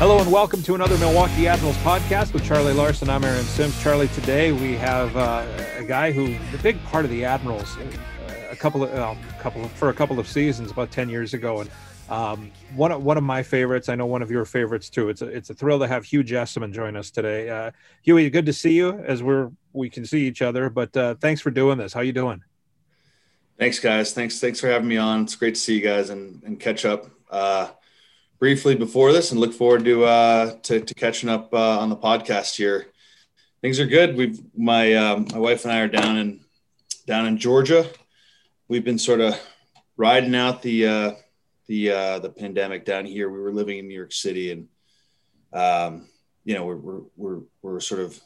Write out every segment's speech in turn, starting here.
Hello and welcome to another Milwaukee Admirals podcast with Charlie Larson. I'm Aaron Sims. Charlie, today we have uh, a guy who the big part of the Admirals uh, a couple of uh, couple of, for a couple of seasons about 10 years ago and um, one of one of my favorites. I know one of your favorites too. It's a it's a thrill to have Hugh Jessiman join us today. Uh, Huey, good to see you as we're we can see each other. But uh, thanks for doing this. How you doing? Thanks, guys. Thanks thanks for having me on. It's great to see you guys and, and catch up. Uh, briefly before this and look forward to uh, to, to catching up uh, on the podcast here. Things are good. We've my um, my wife and I are down in down in Georgia. We've been sort of riding out the uh, the uh, the pandemic down here. We were living in New York City, and um, you know we're, we're we're we're sort of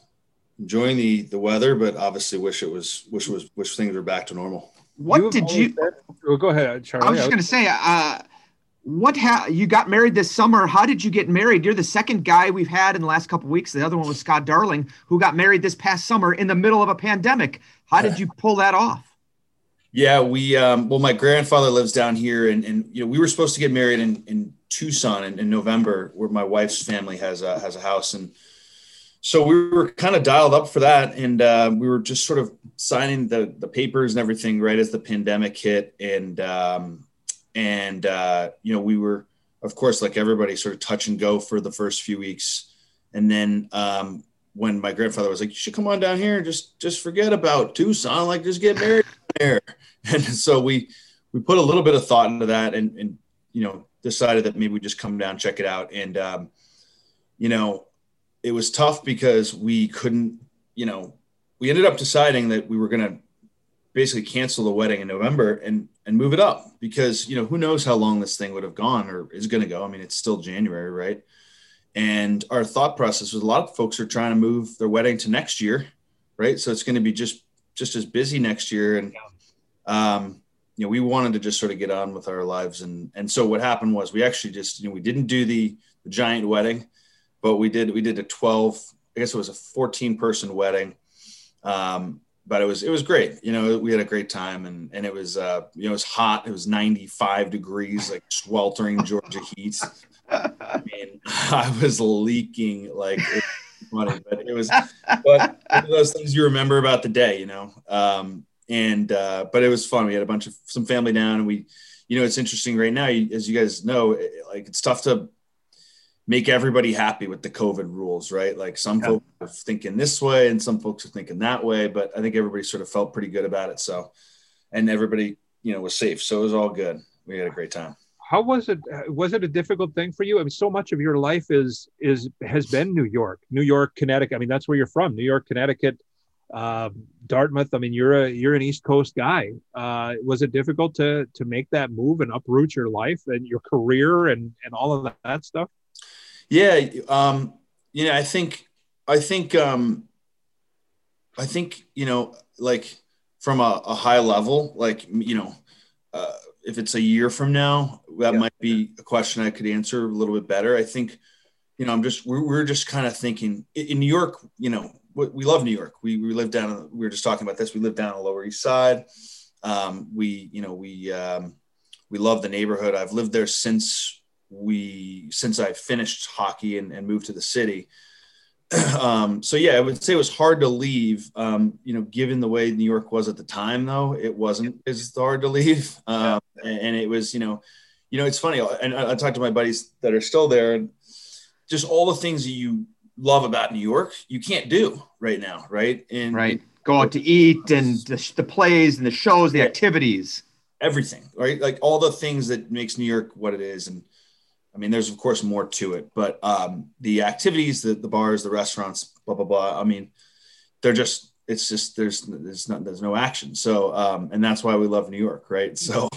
enjoying the the weather, but obviously wish it was wish was wish things were back to normal. What you did you? Been, oh, go ahead, Charlie. I was just going to say. Uh, what ha- you got married this summer. How did you get married? You're the second guy we've had in the last couple weeks. The other one was scott darling who got married this past summer in the middle of a pandemic. How did you pull that off? Yeah we um, well my grandfather lives down here and, and you know we were supposed to get married in, in tucson in, in november where my wife's family has a, has a house. And so we were kind of dialed up for that. And uh, we were just sort of signing the, the papers and everything right as the pandemic hit. And um, and uh, you know we were of course like everybody sort of touch and go for the first few weeks. And then um, when my grandfather was like you should come on down here and just just forget about tucson like just get married there. And so we we put a little bit of thought into that and and you know decided that maybe we just come down check it out. And um, you know it was tough because we couldn't you know we ended up deciding that we were going to basically cancel the wedding in November and and move it up because you know who knows how long this thing would have gone or is going to go. I mean, it's still January, right? And our thought process was a lot of folks are trying to move their wedding to next year, right? So it's going to be just just as busy next year, and um, you know we wanted to just sort of get on with our lives, and and so what happened was we actually just you know we didn't do the, the giant wedding, but we did we did a twelve, I guess it was a fourteen person wedding. Um, but it was it was great. You know, we had a great time, and and it was uh, you know it was hot. It was 95 degrees, like sweltering Georgia heat. I mean, I was leaking like funny, but it was but those things you remember about the day, you know. Um, and uh, but it was fun. We had a bunch of some family down, and we, you know, it's interesting right now, as you guys know, like it's tough to make everybody happy with the COVID rules, right? Like some yeah. folks are thinking this way and some folks are thinking that way, but I think everybody sort of felt pretty good about it. So, and everybody, you know, was safe. So it was all good. We had a great time. How was it? Was it a difficult thing for you? I mean, so much of your life is is has been New York, New York, Connecticut. I mean, that's where you're from, New York, Connecticut, uh, Dartmouth. I mean, you're a you're an East Coast guy. Uh, was it difficult to to make that move and uproot your life and your career and and all of that, that stuff? Yeah, um, you know, I think, I think, um, I think, you know, like from a, a high level, like you know, uh, if it's a year from now, that yeah. might be a question I could answer a little bit better. I think, you know, I'm just we're, we're just kind of thinking in New York. You know, we love New York. We we live down. We were just talking about this. We live down on the Lower East Side. Um, we you know we um, we love the neighborhood. I've lived there since we since I finished hockey and, and moved to the city. um, so yeah, I would say it was hard to leave. Um, you know, given the way New York was at the time, though, it wasn't as hard to leave. Um, and, and, it was, you know, you know, it's funny. And I, I talked to my buddies that are still there, and just all the things that you love about New York, you can't do right now, right? And right, go out to eat and the, the plays and the shows, the activities, everything, right? Like all the things that makes New York what it is, and I mean, there's of course more to it, but um, the activities, the, the bars, the restaurants, blah blah blah. I mean, they're just it's just there's there's not there's no action. So um, and that's why we love New York, right? So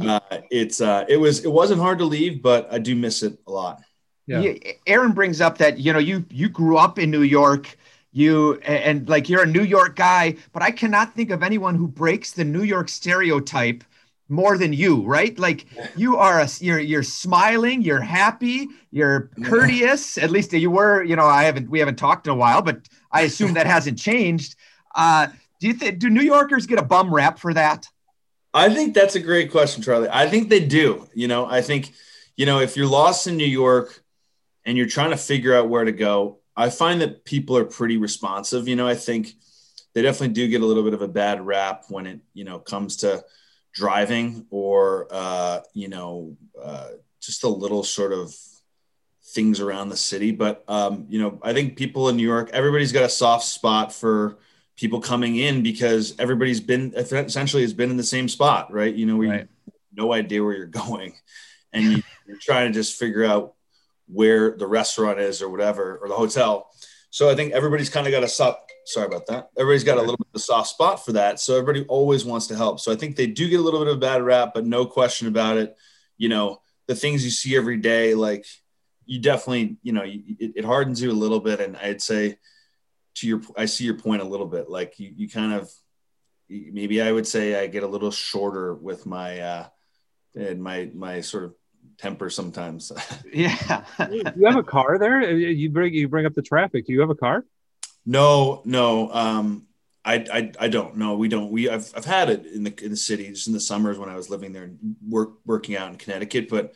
uh, it's uh, it was it wasn't hard to leave, but I do miss it a lot. Yeah. Aaron brings up that you know you you grew up in New York you and, and, like you're a New York guy, but I cannot think of anyone who breaks the New York stereotype more than you, right? Like you are a you're you're smiling, you're happy, you're courteous. At least you were, you know, I haven't we haven't talked in a while, but I assume that hasn't changed. Uh, do you think do New Yorkers get a bum rap for that? I think that's a great question, Charlie. I think they do. You know, I think, you know, if you're lost in New York and you're trying to figure out where to go. I find that people are pretty responsive. You know, I think they definitely do get a little bit of a bad rap when it, you know, comes to driving or, uh, you know, uh, just a little sort of things around the city. But, um, you know, I think people in New York, everybody's got a soft spot for people coming in because everybody's been essentially has been in the same spot, right? You know, we right. no idea where you're going and you, you're trying to just figure out where the restaurant is or whatever, or the hotel. So I think everybody's kind of got a soft, sorry about that. Everybody's got a little bit of a soft spot for that. So everybody always wants to help. So I think they do get a little bit of a bad rap, but no question about it. You know, the things you see every day, like you definitely, you know, it, it hardens you a little bit. And I'd say, to your i see your point a little bit like you, you kind of maybe i would say i get a little shorter with my uh and my my sort of temper sometimes yeah you have a car there you bring you bring up the traffic do you have a car no no um I, I, I don't know. We don't. We I've, I've had it in the in the city just in the summers when I was living there and work working out in Connecticut. But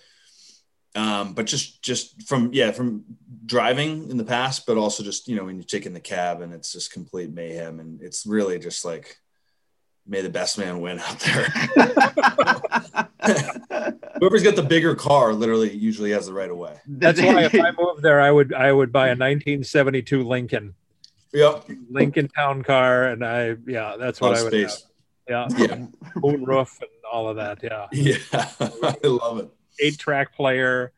um, but just just from yeah from driving in the past but also just you know when you're taking the cab and it's just complete mayhem and it's really just like may the best man win out there whoever's got the bigger car literally usually has the right of way that's why if i moved there i would i would buy a 1972 lincoln yep lincoln town car and i yeah that's what i would space. have yeah yeah moon roof and all of that yeah yeah i love it eight track player.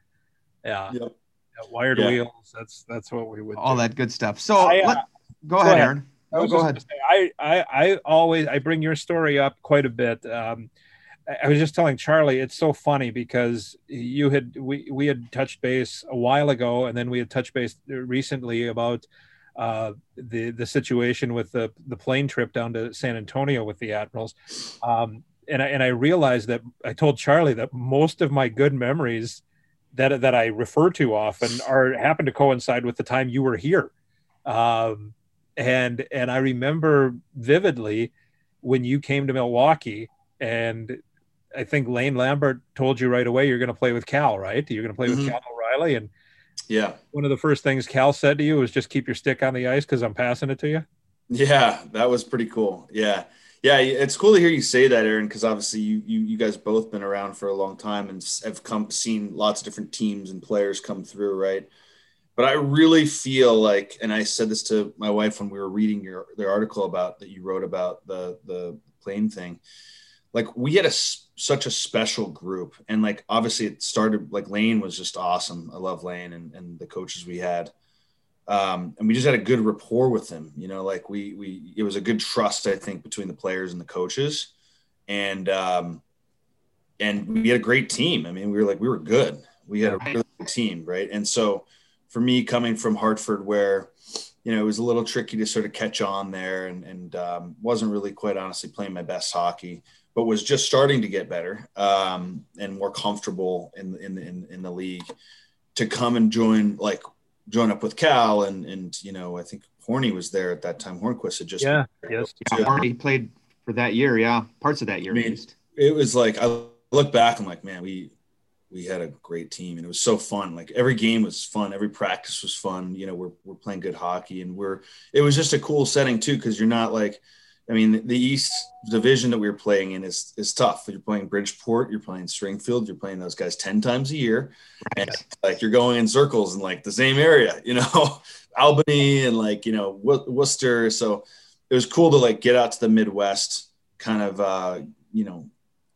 Yeah. Yep. yeah wired yeah. wheels. That's that's what we would. All do. that good stuff. So I, uh, let, go, go, ahead, ahead. Aaron. Oh, go ahead. Say, I, I I always I bring your story up quite a bit. Um, I was just telling Charlie, it's so funny because you had we we had touched base a while ago, and then we had touched base recently about uh, the the situation with the the plane trip down to San Antonio with the Admirals. Um, and I, and I realized that I told Charlie that most of my good memories that that I refer to often are happen to coincide with the time you were here, um, and and I remember vividly when you came to Milwaukee, and I think Lane Lambert told you right away you're going to play with Cal, right? You're going to play mm-hmm. with Cal O'Reilly, and yeah, one of the first things Cal said to you was just keep your stick on the ice because I'm passing it to you. Yeah, that was pretty cool. Yeah yeah, it's cool to hear you say that, Aaron, because obviously you, you you guys both been around for a long time and have come seen lots of different teams and players come through, right? But I really feel like, and I said this to my wife when we were reading your the article about that you wrote about the the plane thing. Like we had a such a special group, and like obviously it started like Lane was just awesome. I love Lane and and the coaches we had um, and we just had a good rapport with them. You know, like we we it was a good trust I think between the players and the coaches, and um, and we had a great team. I mean, we were like we were good. We had a really good team, right? And so for me, coming from Hartford, where you know it was a little tricky to sort of catch on there, and and um, wasn't really quite honestly playing my best hockey, but was just starting to get better um, and more comfortable in in in, in the league to come and join like join up with Cal and and you know I think Horny was there at that time. Hornqvist had just yeah. Yes. Yeah, Horny played for that year yeah. Parts of that year I mean, It was like I look back I'm like man we we had a great team and it was so fun. Like every game was fun. Every practice was fun. You know we're we're playing good hockey and we're it was just a cool setting too because you're not like I mean, the East division that we were playing in is is tough. You're playing Bridgeport, you're playing Springfield, you're playing those guys ten times a year, right. and like you're going in circles in like the same area, you know, Albany and like you know Worcester. So it was cool to like get out to the Midwest, kind of uh, you know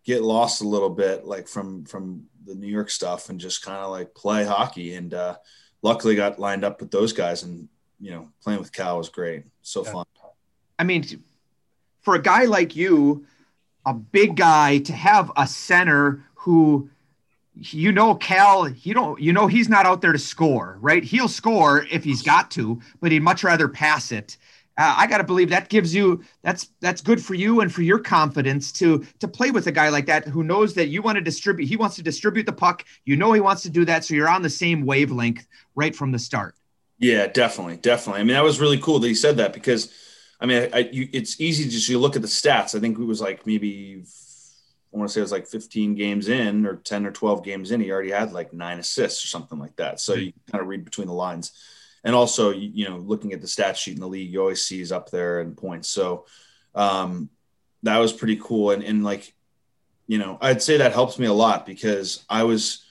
get lost a little bit like from from the New York stuff and just kind of like play hockey. And uh, luckily got lined up with those guys, and you know playing with Cal was great, so yeah. fun. I mean, for a guy like you, a big guy, to have a center who you know Cal, you don't you know he's not out there to score, right? He'll score if he's got to, but he'd much rather pass it. Uh, I got to believe that gives you that's that's good for you and for your confidence to to play with a guy like that who knows that you want to distribute. He wants to distribute the puck. You know he wants to do that, so you're on the same wavelength right from the start. Yeah, definitely, definitely. I mean, that was really cool that he said that because I mean, I, you, it's easy to just you look at the stats. I think it was like maybe I want to say it was like 15 games in or 10 or 12 games in, he already had like nine assists or something like that. So you kind of read between the lines. And also, you know, looking at the stat sheet in the league, you always see he's up there in points. So um, that was pretty cool. And, and like, you know, I'd say that helps me a lot because I was,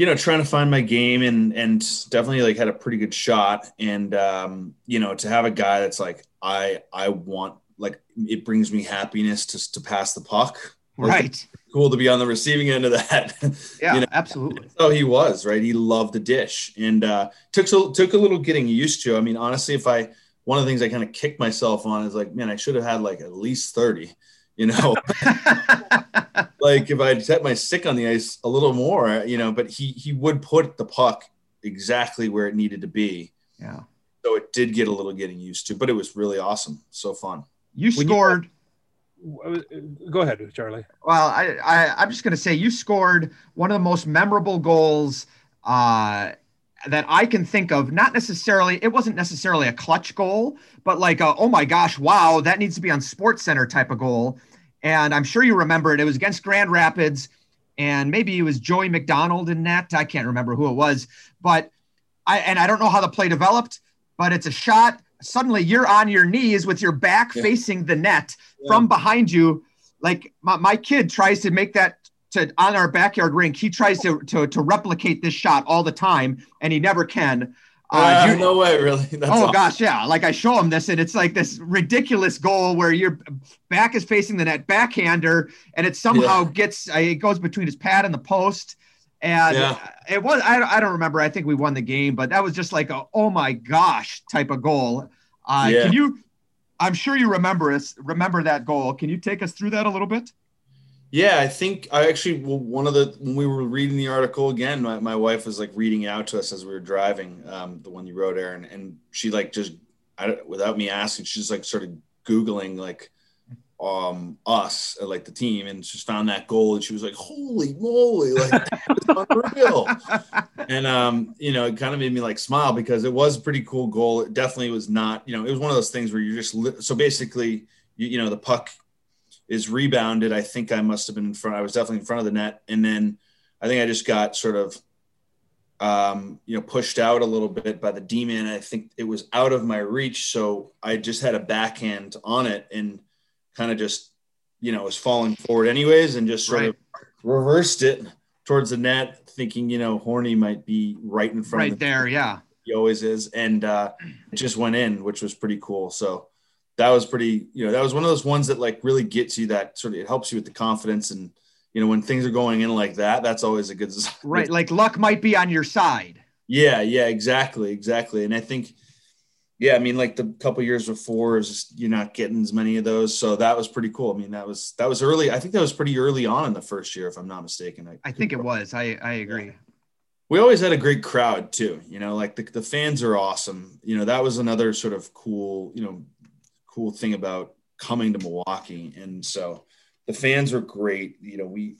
you know, trying to find my game and and definitely like had a pretty good shot. And um, you know, to have a guy that's like, I I want like it brings me happiness to to pass the puck. Right. cool to be on the receiving end of that. Yeah, you know? absolutely. So he was right. He loved the dish, and uh, took so took a little getting used to. I mean, honestly, if I one of the things I kind of kicked myself on is like, man, I should have had like at least thirty. You know, like if I'd set my stick on the ice a little more, you know, but he he would put the puck exactly where it needed to be. Yeah. So it did get a little getting used to, but it was really awesome. So fun. You scored. You, go ahead, Charlie. Well, I, I I'm just gonna say you scored one of the most memorable goals uh, that I can think of. Not necessarily, it wasn't necessarily a clutch goal, but like, a, oh my gosh, wow, that needs to be on Sports Center type of goal. And I'm sure you remember it. It was against Grand Rapids, and maybe it was Joey MacDonald in net. I can't remember who it was, but I and I don't know how the play developed, but it's a shot. Suddenly you're on your knees with your back yeah. facing the net yeah. from behind you. Like my, my kid tries to make that to on our backyard rink. He tries to, to to replicate this shot all the time, and he never can. Uh, uh, no way, really. That's oh awesome. gosh, yeah. Like I show him this, and it's like this ridiculous goal where your back is facing the net, backhander, and it somehow yeah. gets uh, it goes between his pad and the post. And yeah. it was I, I don't remember. I think we won the game, but that was just like a oh my gosh type of goal. Uh, yeah. Can you? I'm sure you remember us. Remember that goal? Can you take us through that a little bit? Yeah, I think I actually well, one of the when we were reading the article again, my, my wife was like reading out to us as we were driving, um, the one you wrote, Aaron, and she like just I, without me asking, she's like started googling like um us uh, like the team and just found that goal and she was like holy moly like unreal. And um you know it kind of made me like smile because it was a pretty cool goal. It definitely was not you know it was one of those things where you just li- so basically you, you know the puck is rebounded. I think I must have been in front. I was definitely in front of the net, and then I think I just got sort of, um, you know, pushed out a little bit by the D-man. I think it was out of my reach, so I just had a backhand on it and kind of just, you know, was falling forward anyways, and just sort right. of reversed it towards the net, thinking you know Horny might be right in front. Right of the there, yeah. He always is, and uh, it just went in, which was pretty cool. So that was pretty, you know, that was one of those ones that like really gets you that sort of, it helps you with the confidence. And, you know, when things are going in like that, that's always a good, right. Like luck might be on your side. Yeah. Yeah, exactly. Exactly. And I think, yeah, I mean, like the couple years before is just, you're not getting as many of those. So that was pretty cool. I mean, that was, that was early. I think that was pretty early on in the first year, if I'm not mistaken. I, I think it was, I, I agree. Yeah we always had a great crowd too you know like the, the fans are awesome you know that was another sort of cool you know cool thing about coming to Milwaukee. And so the fans were great. You know, we,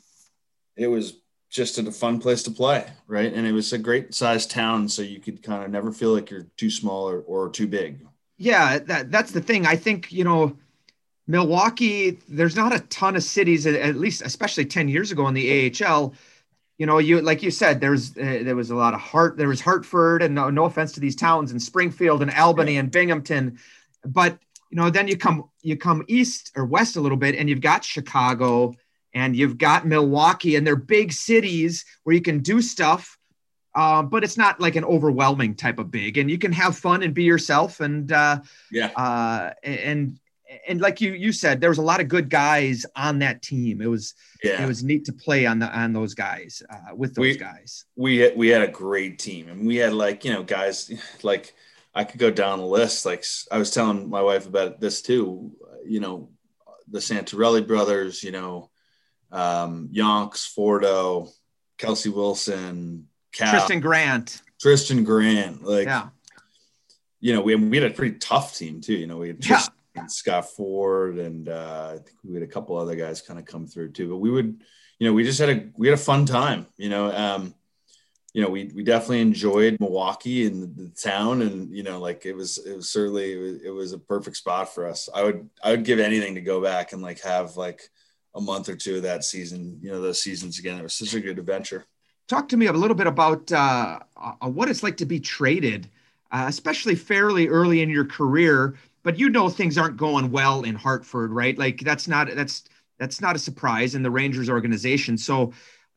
it was just a fun place to play. Right. And it was a great sized town. So you could kind of never feel like you're too small or, or too big. Yeah. That, that's the thing. I think, you know, Milwaukee, there's not a ton of cities, at least, especially 10 years ago in the AHL, you know, you like you said, there's uh, there was a lot of heart. There was Hartford, and no, no offense to these towns, and Springfield, and Albany, and Binghamton, but you know, then you come you come east or west a little bit, and you've got Chicago and you've got Milwaukee, and they're big cities where you can do stuff, uh, but it's not like an overwhelming type of big, and you can have fun and be yourself, and uh, yeah, uh, and and like you you said, there was a lot of good guys on that team. It was yeah. it was neat to play on the on those guys uh, with those we, guys. We we had a great team, and we had like you know guys like I could go down the list. Like I was telling my wife about this too. You know, the Santorelli brothers. You know, um, Yonks, Fordo, Kelsey Wilson, Cal, Tristan Grant, Tristan Grant. Like, yeah. you know, we we had a pretty tough team too. You know, we had Tristan, yeah. Scott Ford, and uh, I think we had a couple other guys kind of come through too. But we would, you know, we just had a we had a fun time. You know. Um, you know, we, we definitely enjoyed Milwaukee and the, town and, you know, like it was, it was certainly, it was, it was, a perfect spot for us. I would, I would give anything to go back and like have like a month or two of that season. You know, those seasons again. It was such a good adventure. Talk to me a little bit about uh, uh, what it's like to be traded, uh, especially fairly early in your career. But you know things aren't going well in Hartford, right? Like that's not that's that's not a surprise in the Rangers organization. So,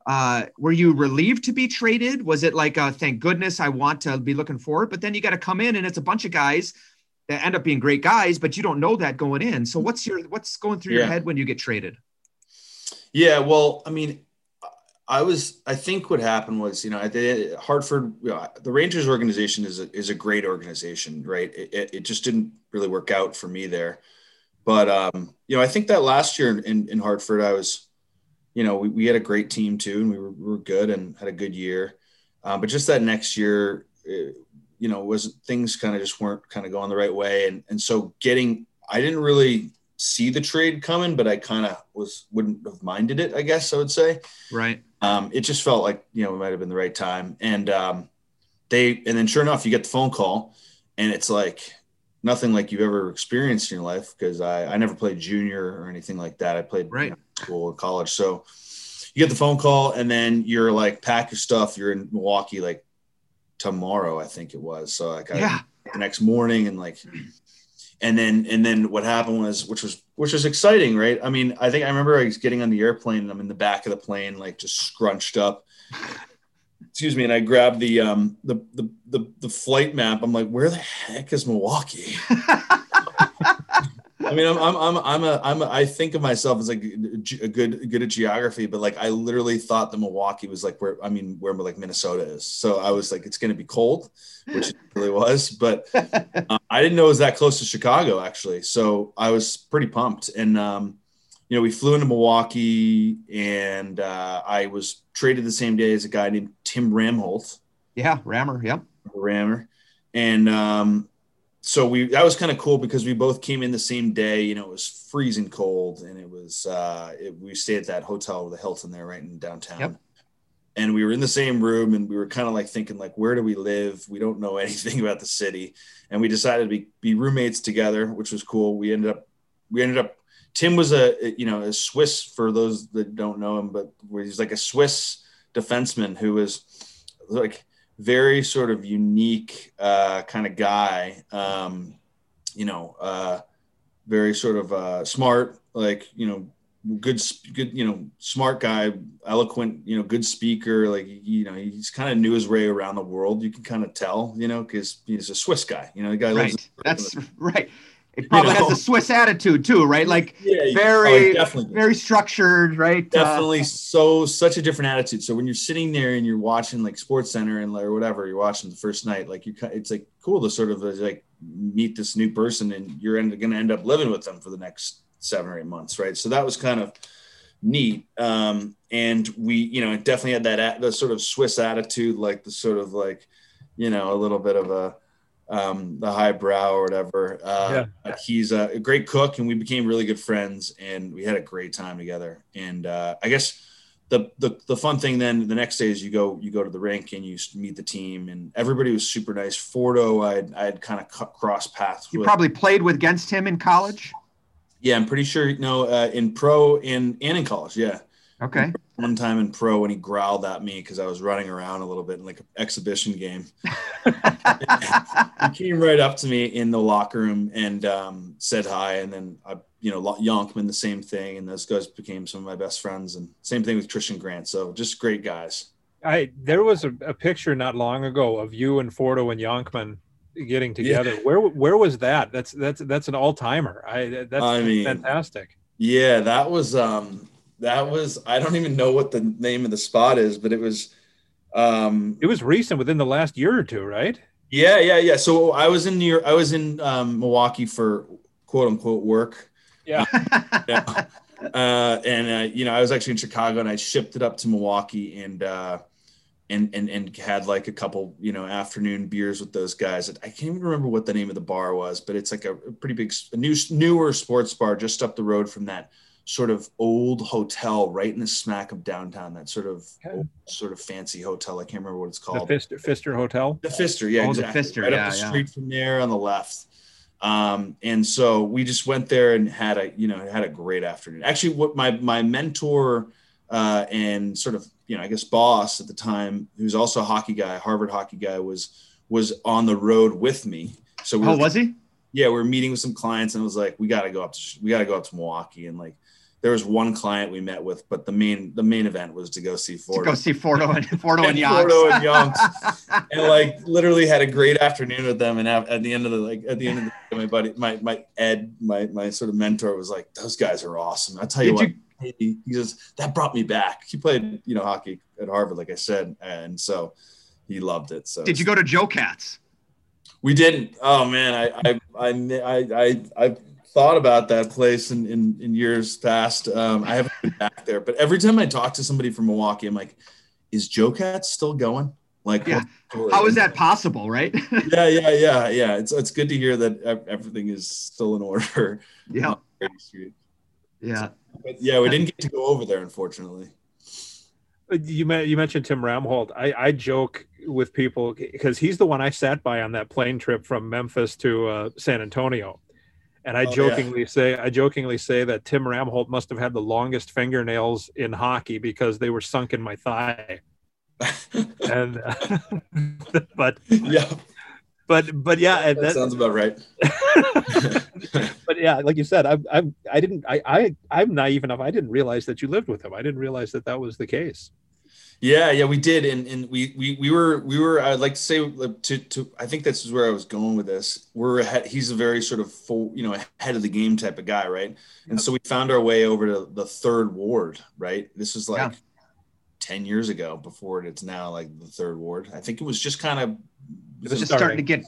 uh, were you relieved to be traded? Was it like, uh, thank goodness, I want to be looking forward? But then you got to come in, and it's a bunch of guys that end up being great guys, but you don't know that going in. So, what's your what's going through yeah. your head when you get traded? Yeah, well, I mean, I was. I think what happened was, you know, at the Hartford, you know, the Rangers organization is a, is a great organization, right? It, it just didn't really work out for me there. But um, you know, I think that last year in, in Hartford, I was, you know, we, we had a great team too, and we were, we were good and had a good year. Um, but just that next year, it, you know, was things kind of just weren't kind of going the right way, and and so getting, I didn't really see the trade coming, but I kind of was wouldn't have minded it. I guess I would say. Right. Um, it just felt like you know it might have been the right time, and um, they and then sure enough, you get the phone call, and it's like nothing like you've ever experienced in your life because I, I never played junior or anything like that. I played right. You know, school and college. So you get the phone call and then you're like, pack your stuff. You're in Milwaukee like tomorrow, I think it was. So like yeah. The next morning and like, and then, and then what happened was, which was, which was exciting, right? I mean, I think I remember I was getting on the airplane and I'm in the back of the plane, like just scrunched up excuse me, and I grabbed the um the the the, the flight map. I'm like, where the heck is Milwaukee? I mean, I'm, I'm, I'm, I'm a, I'm a, I think of myself as like a good, good at geography, but like I literally thought the Milwaukee was like where, I mean, where like Minnesota is. So I was like, it's going to be cold, which it really was, but uh, I didn't know it was that close to Chicago actually. So I was pretty pumped. And, um, you know, we flew into Milwaukee and uh, I was traded the same day as a guy named Tim Ramholt. Yeah, Rammer. Yep. Rammer. And um, so we that was kind of cool because we both came in the same day. You know, it was freezing cold and it was uh, it, we stayed at that hotel with the Hilton there right in downtown. Yep. And we were in the same room and we were kind of like thinking like where do we live? We don't know anything about the city. And we decided to be, be roommates together, which was cool. We ended up we ended up Tim was a you know a Swiss for those that don't know him, but he's like a Swiss defenseman who was like very sort of unique uh, kind of guy. Um, you know, uh, very sort of uh, smart, like you know, good, good, you know, smart guy, eloquent, you know, good speaker. Like you know, he's kind of knew his way around the world. You can kind of tell, you know, because he's a Swiss guy. You know, the guy right. That's right. It probably you know? has a Swiss attitude too, right? Like yeah, very, oh, very structured, right? Uh, definitely. Uh, so such a different attitude. So when you're sitting there and you're watching like Sports Center and or whatever, you're watching the first night, like you, it's like cool to sort of uh, like meet this new person and you're going to end up living with them for the next seven or eight months, right? So that was kind of neat. Um, and we, you know, definitely had that the sort of Swiss attitude, like the sort of like, you know, a little bit of a um, the highbrow or whatever. Uh, yeah. He's a, great cook, and we became really good friends, and we had a great time together. And uh, I guess the, the the fun thing then the next day is you go you go to the rink and you meet the team, and everybody was super nice. Fordo, I I had kind of cross paths. You with. probably played with against him in college. Yeah, I'm pretty sure. No, uh, in pro and and in college. Yeah. Okay. One time in pro when he growled at me because I was running around a little bit in like an exhibition game. he came right up to me in the locker room and um, said hi. And then, I, you know, Yonkman, the same thing. And those guys became some of my best friends. And same thing with Tristan Grant. So just great guys. I there was a, a picture not long ago of you and Fordo and Yonkman getting together. Yeah. Where where was that? That's that's that's an all timer. I that's I mean, fantastic. Yeah, that was um that was I don't even know what the name of the spot is, but it was um it was recent within the last year or two, right? Yeah, yeah, yeah. So I was in New York, I was in um, Milwaukee for quote unquote work. Yeah. yeah. Uh, and uh, you know, I was actually in Chicago and I shipped it up to Milwaukee and uh and and and had like a couple, you know, afternoon beers with those guys. I can't even remember what the name of the bar was, but it's like a, pretty big a new newer sports bar just up the road from that sort of old hotel right in the smack of downtown. That sort of okay. old, sort of fancy hotel. I can't remember what it's called. The Fister, Pfister Hotel. The Pfister, yeah, oh, exactly. The Pfister, right yeah, up the yeah. street from there on the left. Um, and so we just went there and had a, you know, had a great afternoon. Actually, what my, my mentor uh, and sort of, you know, I guess boss at the time, who's also a hockey guy, Harvard hockey guy was, was on the road with me. So we oh, was he? Yeah. We were meeting with some clients and it was like, we got to go up to, we got to go up to Milwaukee. And like, there was one client we met with, but the main the main event was to go see Fordo. To go see Fordo and Fordo and, and Fordo and Youngs, and like literally had a great afternoon with them. And at, the end of the like at the end of the day, my buddy, my my Ed, my my sort of mentor was like, "Those guys are awesome." I'll tell you Did what, you, he, he says that brought me back. He played you know hockey at Harvard, like I said, and so he loved it. So did you go to Joe Cats? We didn't. Oh man, I I I I I. I thought about that place in, in, in years past. Um, I haven't been back there, but every time I talk to somebody from Milwaukee, I'm like, is Joe Cat still going? Like, yeah. how is that possible? Right. yeah. Yeah. Yeah. Yeah. It's, it's good to hear that everything is still in order. Yeah. Yeah. But yeah. We didn't get to go over there, unfortunately. You, you mentioned Tim Ramholt. I, I joke with people because he's the one I sat by on that plane trip from Memphis to uh, San Antonio and I oh, jokingly yeah. say, I jokingly say that Tim Ramholt must have had the longest fingernails in hockey because they were sunk in my thigh. and, uh, but yeah, but but yeah, that, that sounds about right. but yeah, like you said, I'm I'm I didn't I I I'm naive enough. I didn't realize that you lived with him. I didn't realize that that was the case. Yeah, yeah, we did, and and we we we were we were. I'd like to say to to. I think this is where I was going with this. We're ahead, he's a very sort of full, you know, ahead of the game type of guy, right? And so we found our way over to the third ward, right? This was like yeah. ten years ago before it's now like the third ward. I think it was just kind of it was just starting, to get.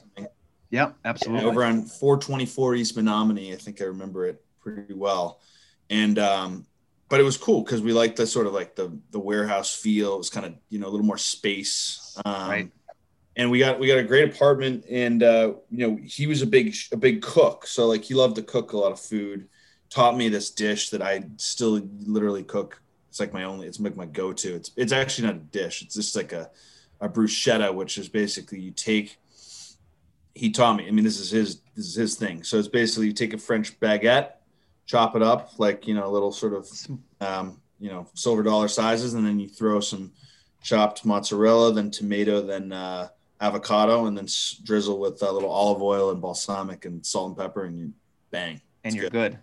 Yeah, absolutely. Yeah, over on 424 East Menomonee, I think I remember it pretty well, and um, but it was cool because we liked the sort of like the the warehouse feel. It was kind of you know a little more space. Um, right. And we got we got a great apartment, and uh, you know he was a big a big cook, so like he loved to cook a lot of food. Taught me this dish that I still literally cook. It's like my only. It's like my go to. It's it's actually not a dish. It's just like a a bruschetta, which is basically you take. He taught me. I mean, this is his this is his thing. So it's basically you take a French baguette chop it up like you know little sort of um, you know silver dollar sizes, and then you throw some chopped mozzarella, then tomato, then uh, avocado, and then drizzle with a little olive oil and balsamic and salt and pepper, and you bang. And you're good. good.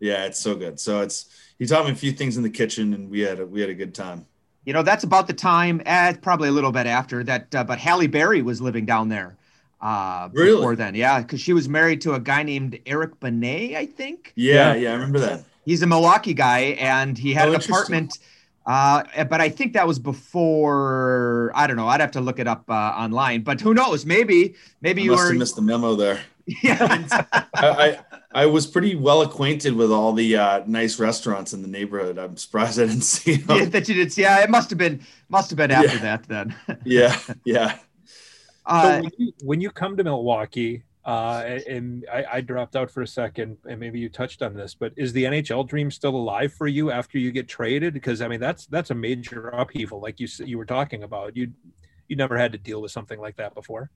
Yeah, it's so good. So it's he taught me a few things in the kitchen, and we had a, we had a good time. You know, that's about the time, eh, probably a little bit after that. Uh, but Halle Berry was living down there uh really? before then. Yeah, because she was married to a guy named Eric Benet, I think. Yeah, yeah, I remember that. He's a Milwaukee guy, and he had oh, an apartment. Uh, but I think that was before. I don't know. I'd have to look it up uh, online. But who knows? Maybe, maybe I you must were have missed the memo there. Yeah, I, I, I was pretty well acquainted with all the uh, nice restaurants in the neighborhood. I'm surprised I didn't see them. Yeah, that you did see. Yeah, it must have been must have been after yeah. that then. yeah, yeah. Uh, so when you, when you come to Milwaukee, uh, and I, I, dropped out for a second, and maybe you touched on this, but is the NHL dream still alive for you after you get traded? Because I mean, that's that's a major upheaval, like you you were talking about. You you never had to deal with something like that before.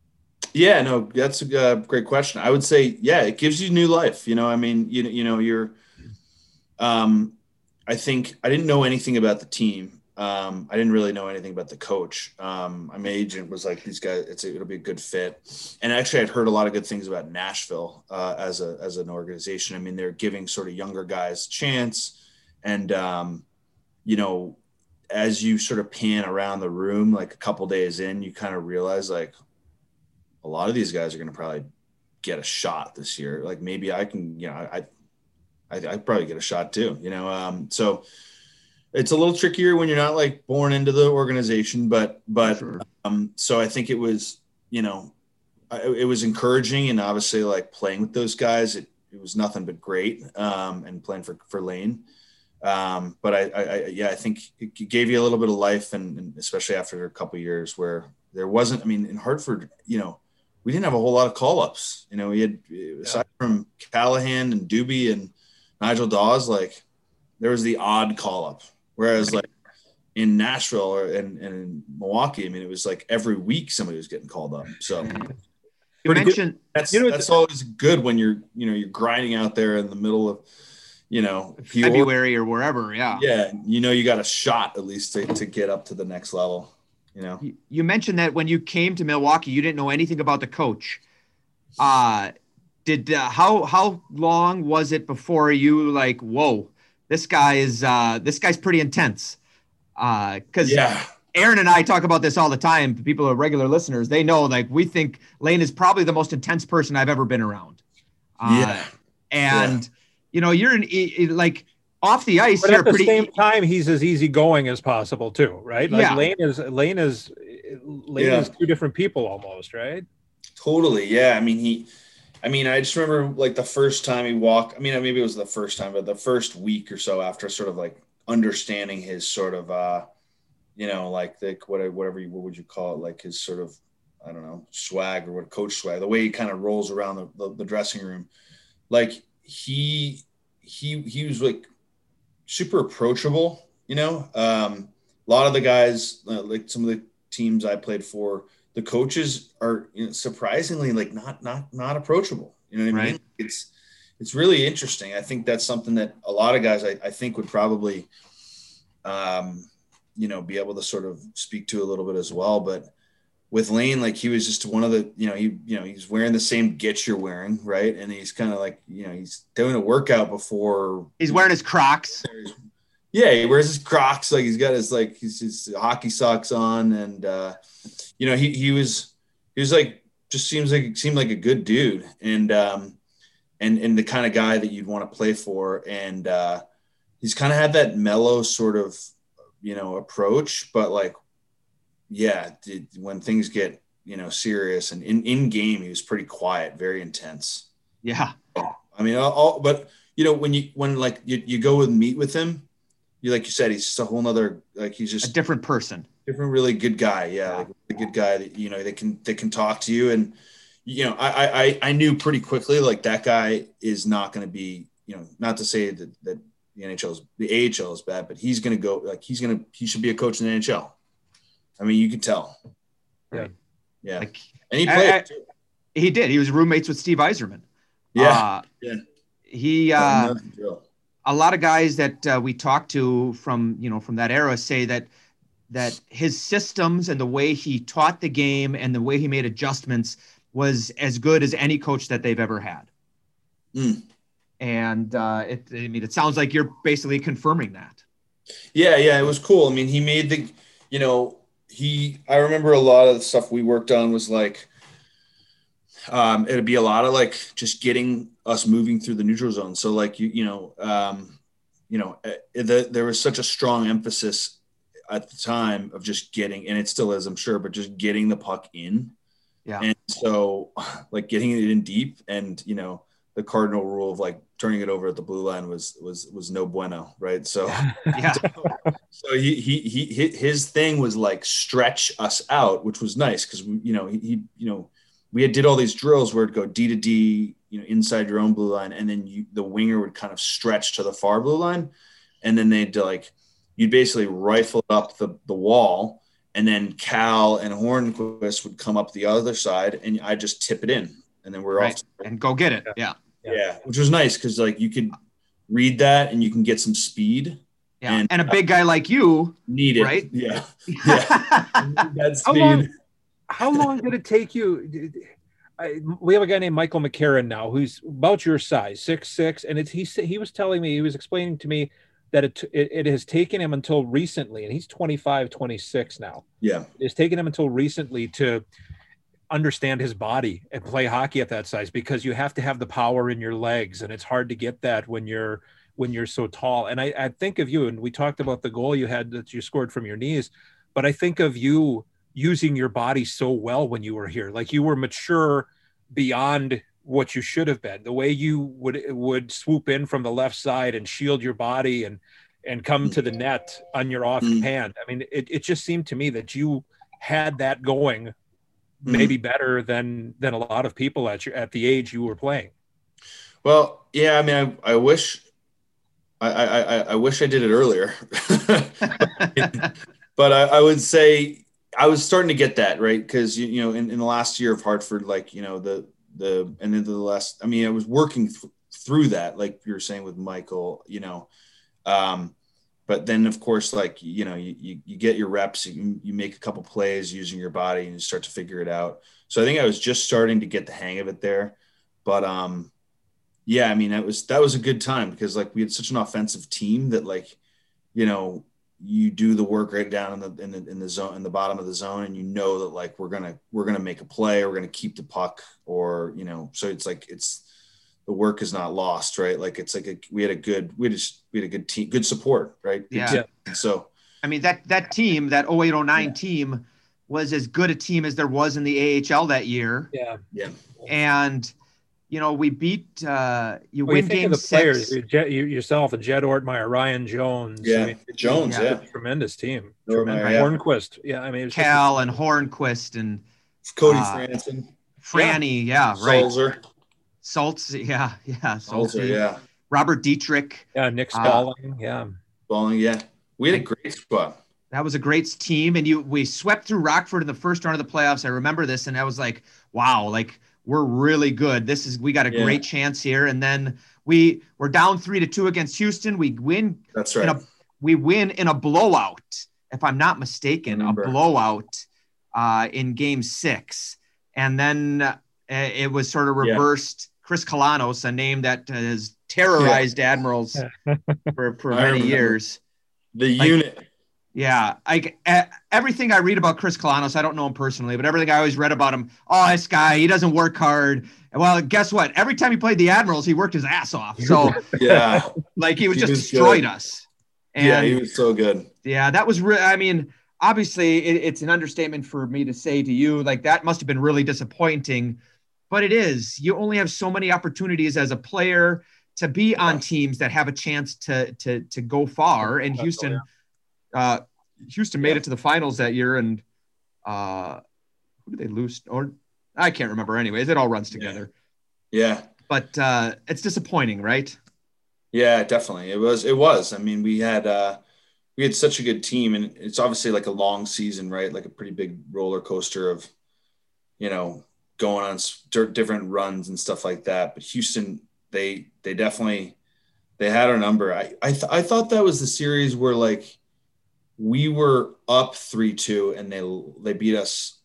Yeah, no, that's a great question. I would say, yeah, it gives you new life. You know, I mean, you you know, you're. Um, I think I didn't know anything about the team um, I didn't really know anything about the coach. Um, my agent was like, "These guys, it'll be a good fit." And actually, I'd heard a lot of good things about Nashville uh, as a as an organization. I mean, they're giving sort of younger guys a chance, and um, you know, as you sort of pan around the room, like a couple days in, you kind of realize like a lot of these guys are going to probably get a shot this year. Like maybe I can, you know, I I I probably get a shot too. You know, um, so it's a little trickier when you're not like born into the organization, but but sure. um, so I think it was you know it was encouraging and obviously like playing with those guys it, it was nothing but great um, and playing for for Lane. Um, but I, I, yeah I think it gave you a little bit of life and, and especially after a couple years where there wasn't I mean in Hartford you know we didn't have a whole lot of call ups you know we had aside yeah. from Callahan and Doobie and Nigel Dawes like there was the odd call up Whereas like in Nashville or in, in Milwaukee, I mean, it was like every week somebody was getting called up. So You mentioned good. that's you know, that's always good when you're you know you're grinding out there in the middle of you know February or wherever. Yeah. Yeah, you know you got a shot at least to, to get up to the next level. You know. You mentioned that when you came to Milwaukee, you didn't know anything about the coach. Uh did uh, how how long was it before you like whoa this guy is uh this guy's pretty intense uh because yeah Aaron and I talk about this all the time. People who are regular listeners, they know like we think Lane is probably the most intense person I've ever been around. Uh, yeah. And, yeah. you know, you're in, like off the ice. But at the pretty, same time, he's as easygoing as possible too, right? Like yeah. Lane is Lane is Lane yeah. is two different people almost, right? Totally. Yeah. I mean, he, I mean, I just remember like the first time he walked. I mean, maybe it was the first time, but the first week or so after sort of like understanding his sort of, uh, you know, like the whatever, whatever you, what would you call it? Like his sort of, I don't know, swag or what coach swag, the way he kind of rolls around the, the, the dressing room. Like he, he, he was like super approachable, you know, um, a lot of the guys, uh, like some of the teams I played for, the coaches are you know, surprisingly like not, not, not approachable. You know what I mean? It's, it's really interesting. I think that's something that a lot of guys I, I think would probably, um, you know, be able to sort of speak to a little bit as well. But with Lane, like he was just one of the, you know, he, you know, he's wearing the same git you're wearing, right? And he's kind of like, you know, he's doing a workout before he's wearing his Crocs. Yeah, he wears his Crocs, like he's got his like his, his hockey socks on, and uh, you know, he he was he was like just seems like seemed like a good dude, and um, and and the kind of guy that you'd want to play for, and uh, he's kind of had that mellow sort of you know, approach, but like, yeah, did, when things get, you know, serious and in, in game, he was pretty quiet, very intense. Yeah. I mean, all, but you know, when you, when like you, you go and meet with him, you, like you said, he's just a whole nother, like he's just a different person, different, really good guy. Yeah. yeah. Like a good guy that, you know, they can, they can talk to you. And, you know, I, I, I knew pretty quickly, like that guy is not going to be, you know, not to say that, that the NHL is the AHL is bad, but he's going to go like he's going to he should be a coach in the NHL. I mean, you can tell. Yeah, yeah. Like, and he played. I, I, he did. He was roommates with Steve Yzerman. Yeah, uh, yeah. He uh, a lot of guys that uh, we talked to from you know from that era say that that his systems and the way he taught the game and the way he made adjustments was as good as any coach that they've ever had. Mm and uh, it, I mean, it sounds like you're basically confirming that. Yeah, yeah, it was cool. I mean, he made the, you know, he. I remember a lot of the stuff we worked on was like, um, it'd be a lot of like just getting us moving through the neutral zone. So like you, you know, um, you know, eh, the, there was such a strong emphasis at the time of just getting, and it still is, I'm sure, but just getting the puck in. Yeah. And so, like getting it in deep, and you know, the cardinal rule of like turning it over at the blue line was was was no bueno, right? So yeah. so, he, he he his thing was like stretch us out, which was nice because you know he you know we had did all these drills where it'd go D to D, you know, inside your own blue line, and then you the winger would kind of stretch to the far blue line, and then they'd like you'd basically rifle up the the wall, and then Cal and Hornqvist would come up the other side, and I just tip it in, and then we're right. off and go get it. Yeah. Yeah, which was nice because like you could read that and you can get some speed. Yeah, and, and a big guy like you need it, right? Yeah, yeah. how long? How long did it take you? I, we have a guy named Michael McCarron now who's about your size, six six, and it's he he was telling me he was explaining to me that it, it, it has taken him until recently, and he's 25, 26 now. Yeah, it's taken him until recently to understand his body and play hockey at that size because you have to have the power in your legs and it's hard to get that when you're when you're so tall and I, I think of you and we talked about the goal you had that you scored from your knees but i think of you using your body so well when you were here like you were mature beyond what you should have been the way you would would swoop in from the left side and shield your body and and come to the net on your off mm. hand i mean it, it just seemed to me that you had that going mm-hmm. maybe better than than a lot of people at your at the age you were playing. Well, yeah, I mean, I, I wish, I, I, I wish I did it earlier, but I, I, would say I was starting to get that right because you, you know in, in the last year of Hartford, like you know the the and then the last, I mean, I was working th- through that, like you were saying with Michael, you know, um, but then of course, like you know, you you, you get your reps, you, you make a couple plays using your body, and you start to figure it out. So I think I was just starting to get the hang of it there, but um, yeah, I mean that was that was a good time because like we had such an offensive team that like, you know, you do the work right down in the in the in the zone in the bottom of the zone and you know that like we're gonna we're gonna make a play or we're gonna keep the puck or you know so it's like it's the work is not lost right like it's like a, we had a good we had a, we had a good team good support right yeah. Team. so I mean that that team that 0809 yeah. team was as good a team as there was in the AHL that year yeah yeah and you know, we beat uh you well, win you game the six. players, you, you, yourself, and Jed Ortmeyer, Ryan Jones. Yeah, I mean, Jones, yeah. tremendous team. Ortmeyer, tremendous. yeah. Hornqvist, yeah. I mean, it was Cal and Hornqvist and Cody uh, Franson, Franny, yeah, right. Sulzer, Salts, yeah, yeah, Sulzer, yeah. Robert Dietrich. Yeah, Nick Uh, yeah. Balling, yeah. We had a great squad. That was a great team, and you we swept through Rockford in the first round of the playoffs. I remember this, and I was like, wow, like we're really good. This is we got a Yeah. great chance here. And then we we're down three to two against Houston. We win That's in right. a we win in a blowout, if I'm not mistaken, a blowout uh, in game six. And then uh, it was sort of Yeah. reversed. Krys Kolanos, a name that has terrorized Admirals for, for many years. the like- unit. Yeah, I everything I read about Krys Kolanos, I don't know him personally, but everything I always read about him, oh, this guy, he doesn't work hard. Well, guess what? Every time he played the Admirals, he worked his ass off. So, Yeah. like, he was He just was destroyed good. us. And yeah, he was so good. yeah, that was real. I mean, obviously, it, it's an understatement for me to say to you, like, that must have been really disappointing. But it is. You only have so many opportunities as a player to be on teams that have a chance to to to go far. And Houston, all, uh, Houston made Yeah. it to the finals that year, and uh, who did they lose? Or I can't remember. Anyways, it all runs together. Yeah. But uh, it's disappointing, right? Yeah, definitely. It was. It was. I mean, we had uh, we had such a good team, and it's obviously like a long season, right? Like a pretty big roller coaster of, you know, going on different runs and stuff like that. But Houston, they they definitely they had our number. I I, th- I thought that was the series where like we were up three two, and they they beat us.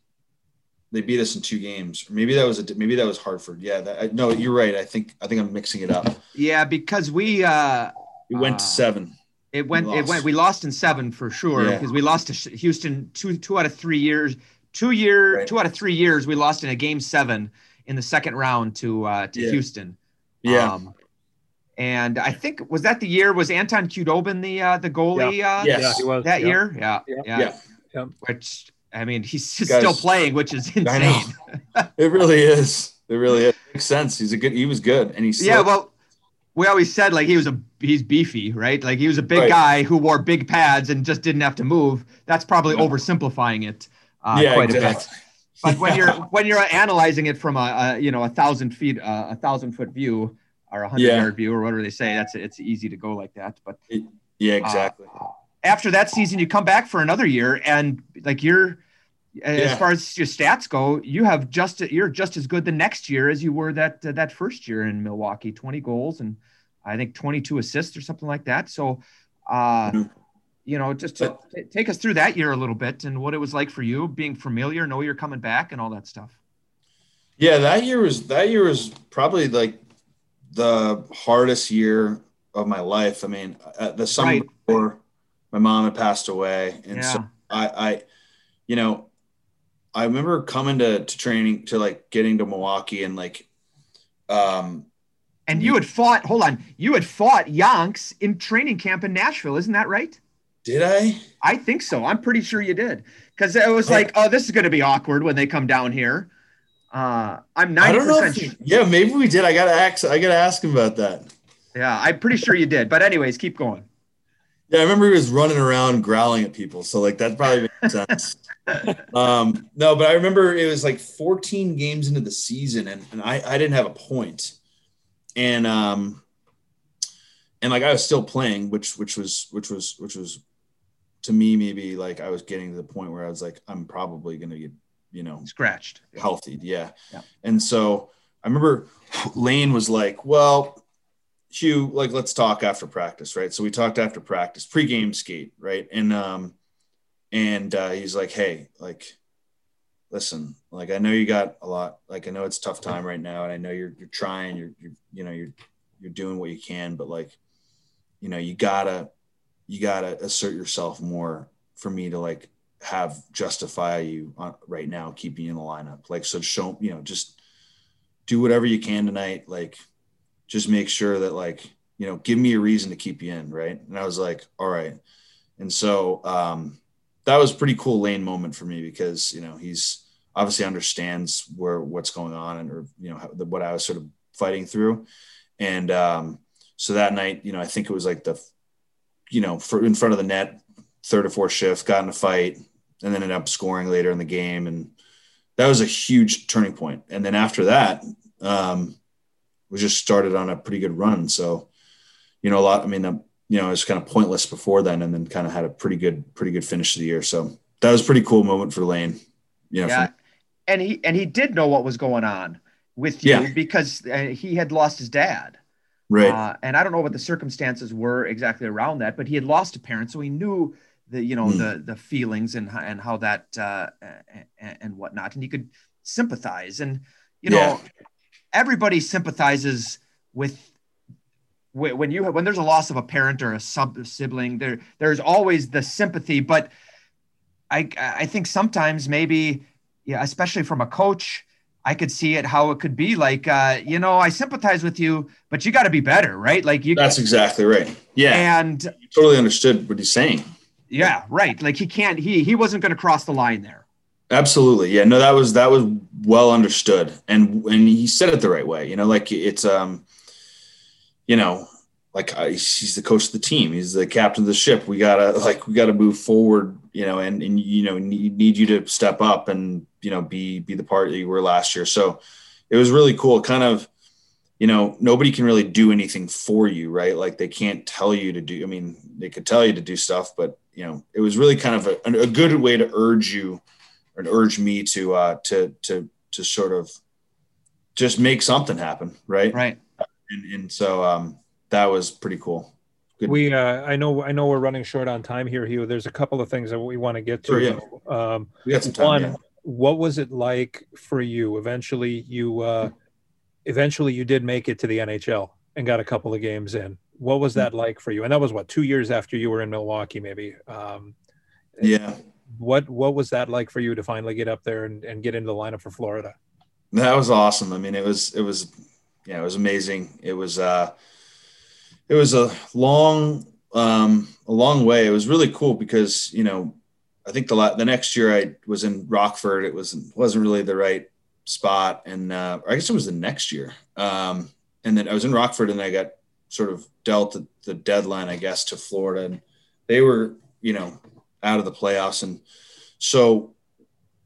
They beat us in two games. Maybe that was a maybe that was Hartford. Yeah, that, I, no, you're right. I think I think I'm mixing it up. Yeah, because we uh, It went Uh, to seven. It went. We It went. We lost in seven for sure Yeah. because we lost to Houston two two out of three years. Two year. Right. Two out of three years. We lost in a game seven in the second round to uh, to Yeah. Houston. Yeah. Um, and I think was that the year was Anton Khudobin the uh, the goalie uh, Yes. Yeah, he was. that yeah. year? Yeah. Yeah. Yeah. Yeah. Which I mean, he's Guys- still playing, which is insane. It really is. It really is. makes sense. He's a good. He was good, and he's Yeah. Well, we always said like he was a he's beefy, right? Like he was a big Right. guy who wore big pads and just didn't have to move. That's probably Yeah. oversimplifying it uh, yeah, quite a bit. exactly. But when you're when you're analyzing it from a, a you know a thousand feet uh, a thousand foot view or a hundred Yeah. yard view or whatever they say, that's it's easy to go like that. But yeah, exactly. uh, after that season, you come back for another year, and like you're as far as your stats go, you have just you're just as good the next year as you were that uh, that first year in Milwaukee. Twenty goals and I think twenty two assists or something like that. So. uh Mhm. you know, just to t- take us through that year a little bit and what it was like for you, being familiar, know you're coming back, and all that stuff. Yeah, that year was that year was probably like the hardest year of my life. I mean, uh, the summer Right. before my mom had passed away, and so I, I, you know, I remember coming to to training to like getting to Milwaukee and like, um, And you had fought. Hold on, you had fought Yonks in training camp in Nashville, isn't that right? did I? I think so. I'm pretty sure you did, because it was like, oh, this is going to be awkward when they come down here. Uh, I'm ninety don't know. percent. If, yeah, maybe we did. I gotta ask. I gotta ask him about that. Yeah, I'm pretty sure you did. But anyways, keep going. Yeah, I remember he was running around growling at people. So like that probably makes sense. um, no, but I remember it was like 14 games into the season and, and I, I didn't have a point. And um and like I was still playing, which which was which was which was to me, maybe like I was getting to the point where I was like, I'm probably going to get, you know, scratched, healthy. Yeah. yeah. And so I remember Lane was like, well, Hugh, like, let's talk after practice. Right. So we talked after practice, pre-game skate. Right. And, um, and, uh, he's like, Hey, like, listen, like, I know you got a lot, like, I know it's tough time right now. And I know you're, you're trying, you're, you're, you know, you're, you're doing what you can, but like, you know, you gotta, you gotta assert yourself more for me to like have justify you on, right now, keeping you in the lineup. Like, so show, you know, just do whatever you can tonight. Like, just make sure that like, you know, give me a reason to keep you in. Right. And I was like, all right. And so, um, that was pretty cool lane moment for me because, you know, he's obviously understands where, what's going on and, or, you know, how, the, what I was sort of fighting through. And, um, so that night, you know, I think it was like the, you know, for in front of the net, third or fourth shift, got in a fight, and then ended up scoring later in the game, and that was a huge turning point. And then after that, um, we just started on a pretty good run. So, you know, a lot. I mean, uh, you know, it was kind of pointless before then, and then kind of had a pretty good, pretty good finish to the year. So that was a pretty cool moment for Lane. You know, yeah, from- and he and he did know what was going on with you yeah. because uh, he had lost his dad. Right. Uh, and I don't know what the circumstances were exactly around that, but he had lost a parent, so he knew the you know mm. the the feelings and and how that uh, and, and whatnot, and he could sympathize. And you know, yeah. everybody sympathizes with when you when there's a loss of a parent or a sub sibling. There there's always the sympathy, but I I think sometimes maybe yeah, especially from a coach I could see it how it could be like, uh, you know, I sympathize with you, but you got to be better, right? Like you. That's exactly right. Yeah, and you totally understood what he's saying. Yeah, right. Like he can't. He he wasn't going to cross the line there. Absolutely. Yeah. No, that was that was well understood, and and he said it the right way. You know, like it's um, you know, like uh, he's the coach of the team. He's the captain of the ship. We gotta like we gotta move forward. You know, and and you know need, need you to step up and you know be be the part that you were last year. So it was really cool. Kind of, you know, nobody can really do anything for you, right? Like they can't tell you to do. I mean, they could tell you to do stuff, but you know, it was really kind of a, a good way to urge you and urge me to uh, to to to sort of just make something happen, right? Right. And, and so um, that was pretty cool. Good. We, uh, I know, I know, we're running short on time here, Hugh. There's a couple of things that we want to get to. Sure, yeah. Um, we got some time. One, yeah what was it like for you? Eventually, you uh, eventually you did make it to the NHL and got a couple of games in. What was that like for you? And that was what two years after you were in Milwaukee, maybe. Um, yeah. What What was that like for you to finally get up there and, and get into the lineup for Florida? That was awesome. I mean, it was it was yeah, it was amazing. It was uh, it was a long um, a long way. It was really cool because you know I think the the next year I was in Rockford. It was wasn't really the right spot, and uh, I guess it was the next year. Um, and then I was in Rockford, and I got sort of dealt the, deadline, I guess, to Florida, and they were you know out of the playoffs, and so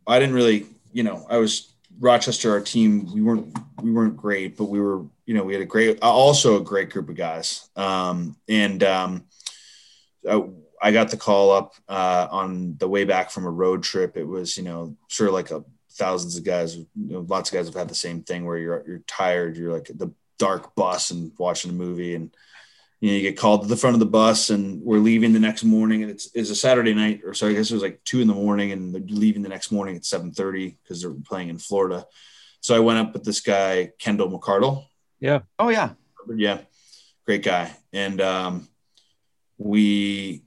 I didn't really you know I was Rochester. Our team we weren't we weren't great, but we were you know we had a great also a great group of guys, um, and um, I, I got the call up uh, on the way back from a road trip. It was, you know, sort of like a thousands of guys, you know, lots of guys have had the same thing where you're you're tired, you're like the dark bus and watching a movie, and you know you get called to the front of the bus, and we're leaving the next morning, and it's it's a Saturday night, or so I guess it was like two in the morning, and they're leaving the next morning at seven thirty because they're playing in Florida. So I went up with this guy Kenndal McArdle. Yeah. Oh yeah. Yeah. Great guy, and um, we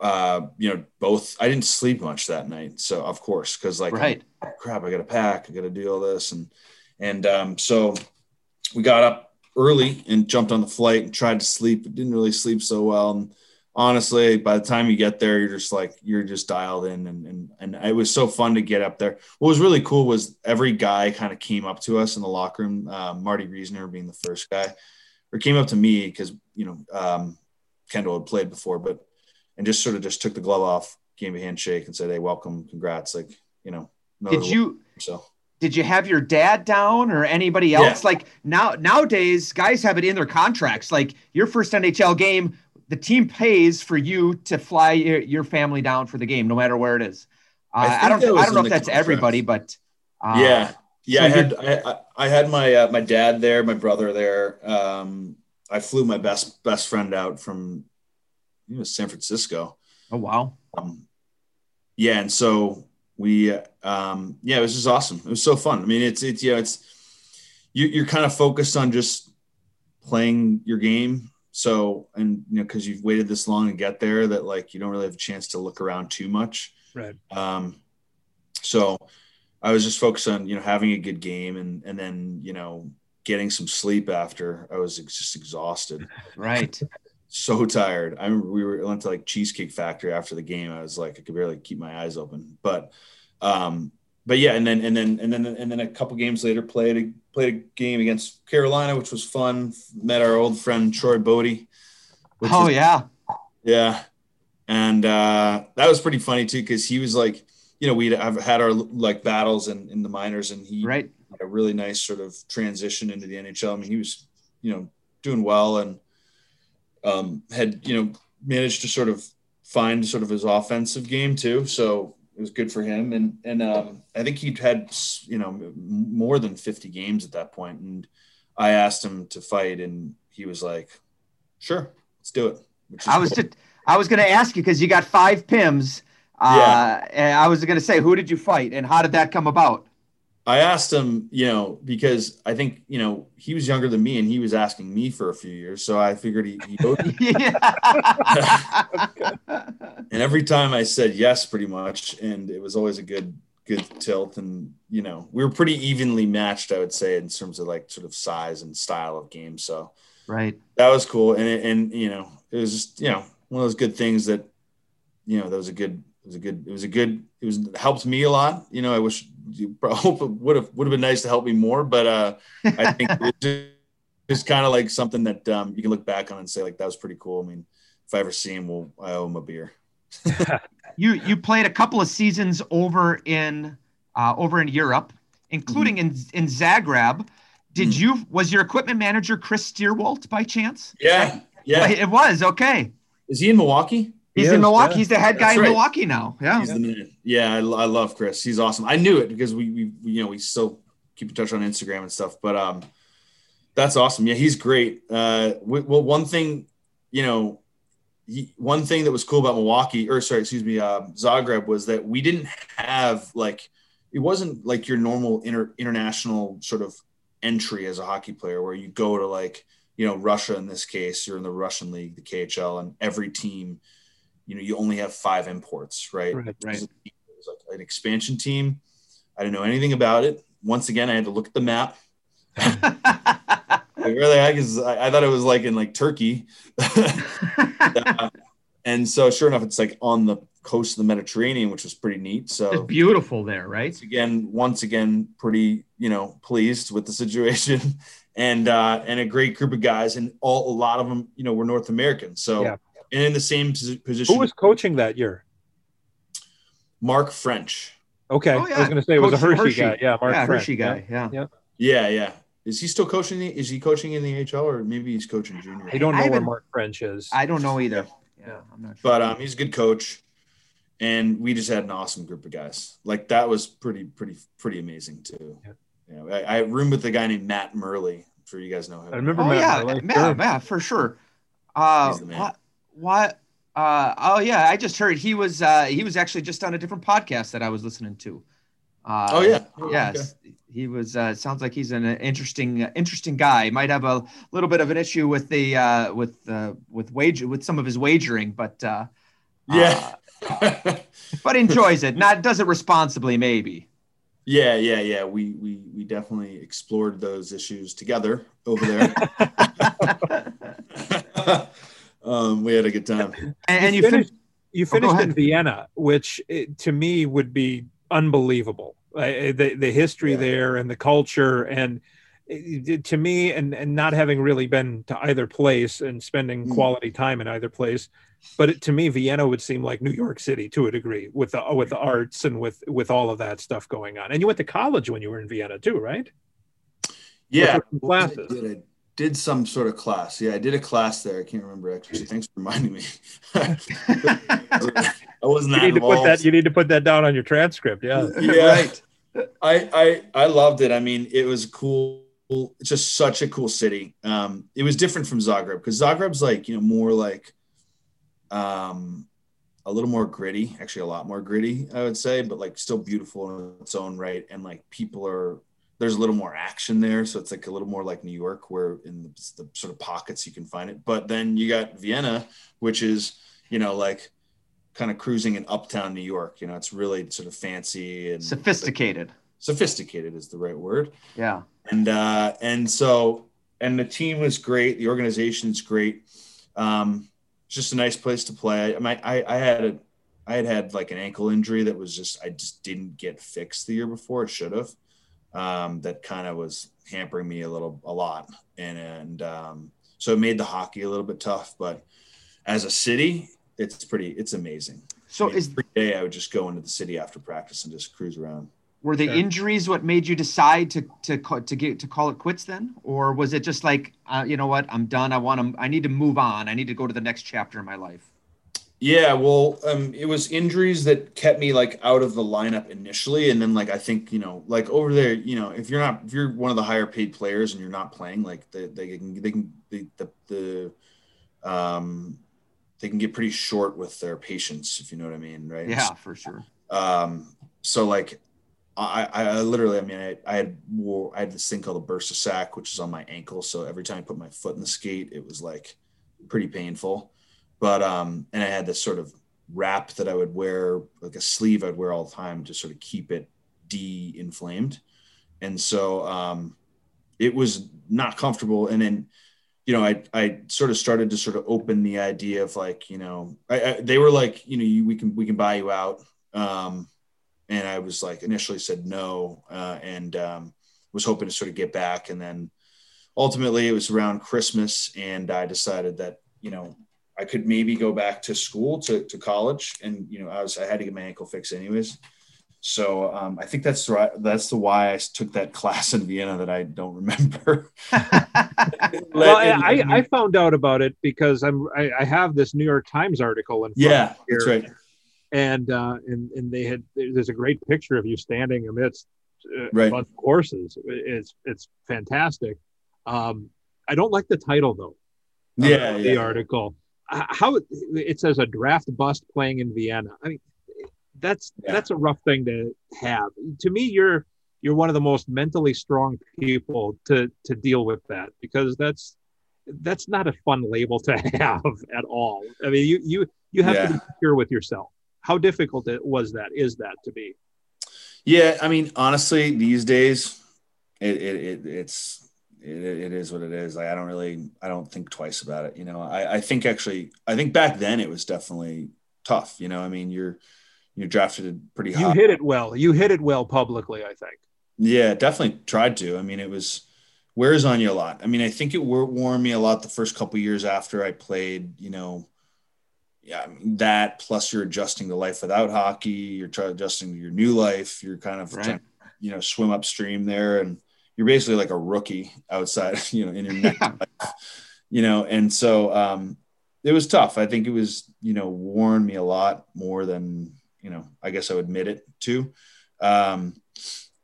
uh, you know, both I didn't sleep much that night. So of course, because like right. Oh, crap, I gotta pack, I gotta do all this. And and um, so we got up early and jumped on the flight and tried to sleep, but didn't really sleep so well. And honestly, by the time you get there, you're just like you're just dialed in and and and it was so fun to get up there. What was really cool was every guy kind of came up to us in the locker room, uh, Marty Reasoner being the first guy, or came up to me because you know um, Kendall had played before, but and just sort of just took the glove off, gave me a handshake, and said, "Hey, welcome, congrats." Like you know. Did you? So. Did you have your dad down or anybody else? Yeah. Like now nowadays, guys have it in their contracts. Like your first NHL game, the team pays for you to fly your, your family down for the game, no matter where it is. Uh, I, I, don't. I don't know if that's contract. everybody, but uh, yeah, yeah. So I had I, I, had my uh, my dad there, my brother there. Um, I flew my best best friend out from you know, San Francisco. Oh wow. Um, yeah, and so we um, yeah, it was just awesome. It was so fun. I mean, it's it's yeah, it's you, you're kind of focused on just playing your game so, and you know, because you've waited this long to get there, that like you don't really have a chance to look around too much. Right. Um, so I was just focused on you know having a good game and and then you know getting some sleep after. I was just exhausted. Right. So tired. I remember we were went to like Cheesecake Factory after the game. I was like I could barely keep my eyes open, but um, but yeah, and then and then and then and then a couple games later played a played a game against Carolina, which was fun. Met our old friend Troy Bodie. Oh was, yeah, yeah, and uh, that was pretty funny too because he was like, you know, we'd have had our like battles in, in the minors, and he right a really nice sort of transition into the NHL. I mean, he was you know doing well and um, had you know managed to sort of find sort of his offensive game too. So it was good for him. And and um, I think he'd had you know more than 50 games at that point. And I asked him to fight, and he was like, "Sure, let's do it." I was cool. just I was going to ask you because you got five Pims. Uh, yeah. And I was going to say, who did you fight, and how did that come about? I asked him, you know, because I think, you know, he was younger than me and he was asking me for a few years. So I figured he, he and every time I said yes, pretty much. And it was always a good, good tilt. And, you know, we were pretty evenly matched, I would say, in terms of like sort of size and style of game. So, right. That was cool. And, and, you know, it was just, you know, one of those good things that, you know, that was a good, was a good, it was a good, it was helped me a lot. You know, I wish you hope it would have would have been nice to help me more, but uh, I think it's kind of like something that um, you can look back on and say like that was pretty cool. I mean, if I ever see him, well, I owe him a beer. you you played a couple of seasons over in uh, over in Europe, including mm-hmm. in in Zagreb. Did mm-hmm. you was your equipment manager Chris Steerwalt by chance? Yeah, yeah, it was okay. Is he in Milwaukee? He's in Milwaukee. Yeah. He's the head guy in Milwaukee now. Yeah. He's the Yeah, I, I, love Chris. He's awesome. I knew it because we, we, you know, we still keep in touch on Instagram and stuff. But um, that's awesome. Yeah, he's great. Uh, we, well, one thing, you know, he, one thing that was cool about Milwaukee, or sorry, excuse me, uh, Zagreb, was that we didn't have like it wasn't like your normal inter, international sort of entry as a hockey player where you go to like you know Russia in this case, you're in the Russian league, the KHL, and every team you know you only have five imports, right? Right. right. It was like an expansion team. I didn't know anything about it. Once again, I had to look at the map. like, where the heck? I, I, thought it was like in like Turkey, uh, and so sure enough, it's like on the coast of the Mediterranean, which was pretty neat. So it's beautiful there, right? Once again, once again, pretty you know pleased with the situation, and uh, and a great group of guys, and all a lot of them, you know, were North American. So yeah and in the same position. Who was coaching that year? Mark French. Okay, oh, yeah. I was going to say it was a Hershey, Hershey, guy. Yeah, Mark yeah, French. Hershey guy. Yeah. yeah, yeah, yeah. Is he still coaching? The, is he coaching in the HL or maybe he's coaching junior? I don't know I where Mark French is. I don't know either. Yeah, I'm not sure. But um, he's a good coach, and we just had an awesome group of guys. Like that was pretty, pretty, pretty amazing too. Yeah. You know, I, I roomed with a guy named Matt Murley. I'm sure you guys know him. I remember. Oh Matt yeah, Murley. Matt, for sure. Uh, what? Uh, oh yeah, I just heard he was uh, he was actually just on a different podcast that I was listening to. Uh, oh yeah. Oh, yes, okay. he was. Uh, sounds like he's an interesting interesting guy. Might have a little bit of an issue with the uh, with uh, with wage with some of his wagering, but uh, yeah, uh, but enjoys it. Not does it responsibly, maybe. Yeah, yeah, yeah. We we we definitely explored those issues together over there. um, we had a good time. And, and you, finished, you oh, finished oh, in Vienna, which it, to me would be unbelievable. Uh, the the history yeah. there and the culture and it, to me and and not having really been to either place and spending mm. quality time in either place but it, to me vienna would seem like new york city to a degree with the with the arts and with with all of that stuff going on and you went to college when you were in vienna too right yeah classes did some sort of class. Yeah, I did a class there. I can't remember actually. Thanks for reminding me. I wasn't you that need to put that. You need to put that down on your transcript. Yeah. yeah, Right. I, I I loved it. I mean, it was cool. It's just such a cool city. Um, it was different from Zagreb because Zagreb's like you know more like, um, a little more gritty. Actually, a lot more gritty, I would say, but like still beautiful in its own right. And like people are there's a little more action there, so it's like a little more like New York, where in the, the sort of pockets you can find it. But then you got Vienna, which is you know like kind of cruising in uptown New York. You know, it's really sort of fancy and Sophisticated. sophisticated is the right word Yeah. and uh and so and the team was great the organization's great um just a nice place to play i mean i i had a i had had like an ankle injury that was just i just didn't get fixed the year before it should have um that kind of was hampering me a little a lot and and um so it made the hockey a little bit tough but as a city it's pretty it's amazing So I mean, is every day i would just go into the city after practice and just cruise around were the Sure. injuries what made you decide to to to get to call it quits then, or was it just like uh, you know what I'm done. I want to. I need to move on. I need to go to the next chapter in my life. Yeah, well, um, it was injuries that kept me like out of the lineup initially, and then like I think you know, like over there, you know, if you're not if you're one of the higher paid players and you're not playing, like they, they can they can they, the the um they can get pretty short with their patience if you know what I mean, right? Yeah, for sure. Um, so like I, I, I literally, I mean, I, I had wore, I had this thing called a bursa sac, which is on my ankle. So every time I put my foot in the skate, it was like pretty painful. But, um, and I had this sort of wrap that I would wear, like a sleeve I'd wear all the time to sort of keep it de-inflamed. And so, um, it was not comfortable. And then, you know, I, I sort of started to sort of open the idea of like, you know, I, I they were like, you know, you, we can, we can buy you out. Um, and I was like initially said no, uh, and um, was hoping to sort of get back, and then ultimately it was around Christmas, and I decided that you know I could maybe go back to school to, to college, and you know I was I had to get my ankle fixed anyways. So um, I think that's the right, that's the why I took that class in Vienna that I don't remember. Well, I, I, I found out about it because I'm I, I have this New York Times article in front yeah, of me that's right. and uh, and and they had there's a great picture of you standing amidst uh, Right. a bunch of horses. It's it's fantastic. Um, I don't like the title though. of Yeah, the article. How it says a draft bust playing in Vienna. I mean, that's Yeah. that's a rough thing to have. To me, you're you're one of the most mentally strong people to to deal with that because that's that's not a fun label to have at all. I mean, you you you have to be Yeah. secure with yourself. How difficult it was that is that to be? Yeah, I mean, honestly, these days, it, it, it it's it, it is what it is. Like, I don't really, I don't think twice about it. You know, I, I think actually, I think back then it was definitely tough. You know, I mean, you're you're drafted pretty You hit it well. You hit it well publicly. I think. Yeah, definitely tried to. I mean, it was wears on you a lot. I mean, I think it wore, me a lot the first couple years after I played. You know, yeah, that plus you're adjusting to life without hockey. You're adjusting to your new life. You're kind of Right. you know, swim upstream there, and you're basically like a rookie outside. You know, in your Yeah. life. You know, and so um, it was tough. I think it was you know worn me a lot more than you know. I guess I would admit it to. Um,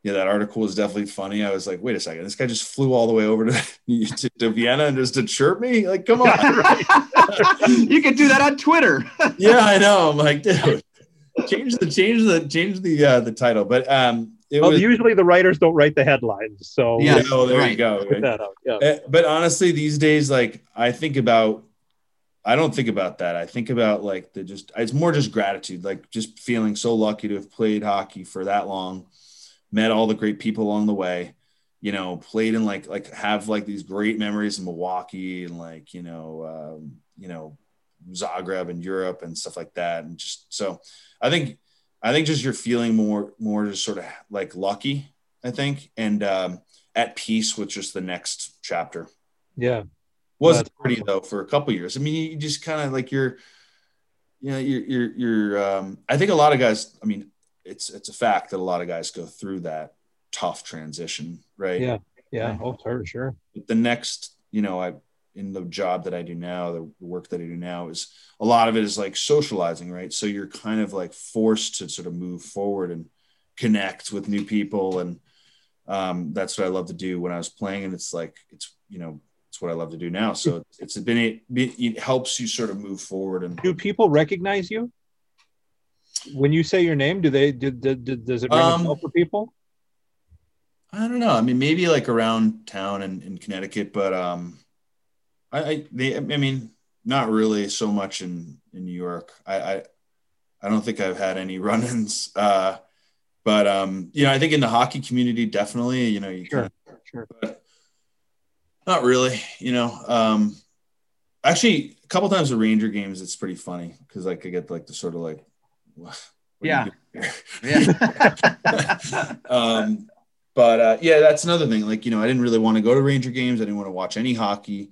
yeah, that article was definitely funny. I was like, wait a second, this guy just flew all the way over to, to, to Vienna and just to chirp me? Like, come on. you could do that on Twitter. yeah, I know. I'm like, dude, change the change the change the uh the title. But um it Well, was usually the writers don't write the headlines, so Yeah. oh, there you go. put that out. Yeah. Uh, but honestly, these days, like I think about, I don't think about that. I think about like the just, it's more just gratitude, like just feeling so lucky to have played hockey for that long, met all the great people along the way, you know, played in like, like have like these great memories in Milwaukee and like, you know, um, you know, Zagreb and Europe and stuff like that. And just, so I think, I think just you're feeling more, more just sort of like lucky, I think. And, um, at peace with just the next chapter. Yeah. Was That's pretty though for a couple years. I mean, you just kind of like you're, you know, you're, you're, you're. Um, I think a lot of guys. I mean, it's it's a fact that a lot of guys go through that tough transition, right? Yeah. Yeah. Oh, sure, sure. But the next, you know, I in the job that I do now, the work that I do now is a lot of it is like socializing, right? So you're kind of like forced to sort of move forward and connect with new people. And um, that's what I love to do when I was playing. And it's like, it's, you know, it's what I love to do now. So it's been, it, it helps you sort of move forward. And do people recognize you? When you say your name, do they, do, do, do does it ring um, a bell for people? I don't know. I mean, maybe like around town in, in Connecticut, but um, I, I, they, I mean, not really so much in in New York. I, I, I don't think I've had any run-ins. Uh, but um, you know, I think in the hockey community, definitely, you know, you sure, can, sure, but not really. You know, um, actually, a couple times at Ranger games, it's pretty funny because like I could get like the sort of like, yeah, yeah. um, but uh, yeah, that's another thing. Like you know, I didn't really want to go to Ranger games. I didn't want to watch any hockey.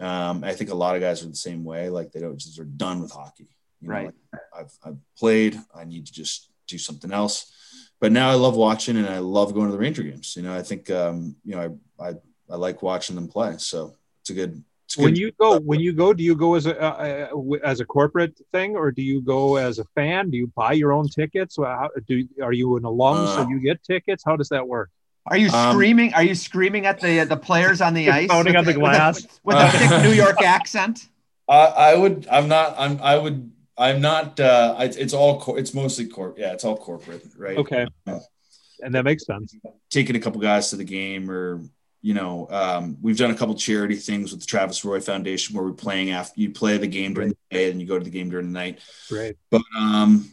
Um, I think a lot of guys are the same way. Like they don't just are done with hockey. You know, right. Like I've I've played. I need to just do something else. But now I love watching and I love going to the Ranger games. You know, I think um, you know I, I I like watching them play. So it's a good. It's when you go, when you go, do you go as a uh, as a corporate thing, or do you go as a fan? Do you buy your own tickets? How, do are you an alum, uh, so you get tickets? How does that work? Are you um, screaming? Um, are you screaming at the the players on the ice? Pounding on the glass with, with a, thick New York accent. I, I would. I'm not. I'm. I would. I'm not. Uh, it's all. Cor- it's mostly corp. Yeah, it's all corporate, right? Okay. and that makes sense. Taking a couple guys to the game, or you know, um, we've done a couple charity things with the Travis Roy Foundation where we're playing after you play the game during the day and you go to the game during the night. Right. But um,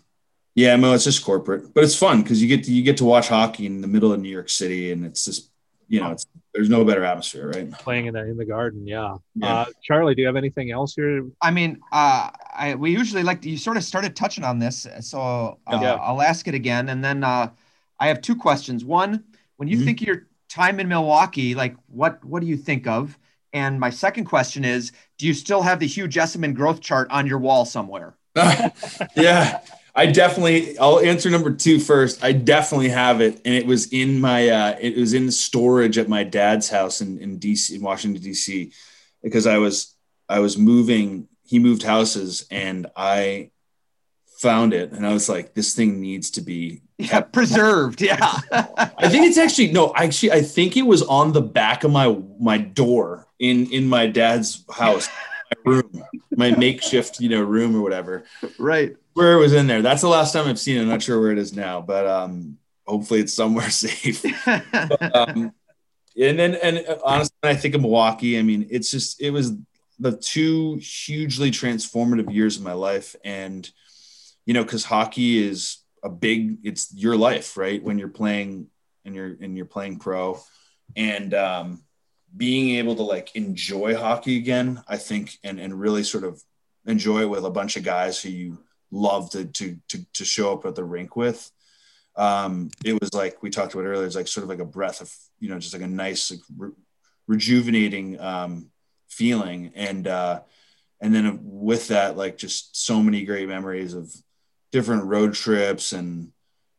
yeah, no, it's just corporate, but it's fun because you get to you get to watch hockey in the middle of New York City, and it's just you know, it's there's no better atmosphere, right? Playing in the in the garden, yeah. yeah. Uh, Charlie, do you have anything else here? I mean, uh, I we usually like to, you sort of started touching on this, so uh, yeah. I'll ask it again, and then uh, I have two questions. One, when you mm-hmm. think your time in Milwaukee, like what what do you think of? And my second question is, do you still have the Hugh Jessiman growth chart on your wall somewhere? yeah. I definitely. I'll answer number two first. I definitely have it, and it was in my. Uh, it was in storage at my dad's house in, in DC, in Washington D.C., because I was I was moving. He moved houses, and I found it, and I was like, "This thing needs to be yeah, preserved." Yeah, I think it's actually no. Actually, I think it was on the back of my my door in in my dad's house, my room, my makeshift you know room or whatever. Right where it was in there. That's the last time I've seen it. I'm not sure where it is now, but um, hopefully it's somewhere safe. but, um, and then, and honestly, I think of Milwaukee. I mean, it's just it was the two hugely transformative years of my life, and you know, because hockey is a big, it's your life, right? When you're playing and you're and you're playing pro, and um, being able to like enjoy hockey again, I think, and and really sort of enjoy it with a bunch of guys who you love to to to, to show up at the rink with. Um, it was like we talked about earlier. It's like sort of like a breath of you know just like a nice like re- rejuvenating um, feeling, and uh, and then with that like just so many great memories of different road trips and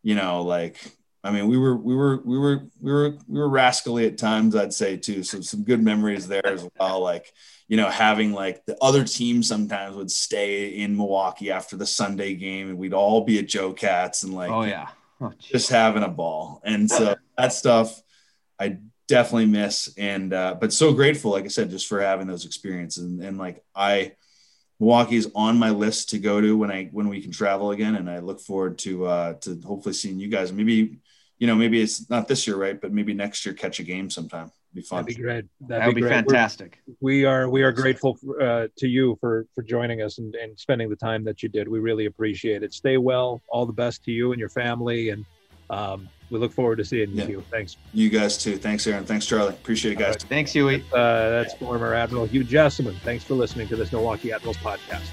you know like I mean, we were we were we were we were we were rascally at times, I'd say too. So some good memories there as well. Like you know, having like the other team sometimes would stay in Milwaukee after the Sunday game, and we'd all be at Jo-Cat's and like, oh yeah, oh, just having a ball. And so that stuff I definitely miss, and uh, but so grateful, like I said, just for having those experiences. And, and like I, Milwaukee is on my list to go to when I when we can travel again, and I look forward to uh, to hopefully seeing you guys. Maybe you know, maybe it's not this year, right? But maybe next year, catch a game sometime. It'd be fun. That'd be great. That'd, That'd be, be fantastic. We're, we are we are grateful uh, to you for for joining us and, and spending the time that you did. We really appreciate it. Stay well. All the best to you and your family, and um, we look forward to seeing yeah. you. Thanks. You guys too. Thanks, Aaron. Thanks, Charlie. Appreciate it, guys. Right. Thanks, Huey. Uh, that's former Admiral Hugh Jessiman. Thanks for listening to this Milwaukee Admirals podcast.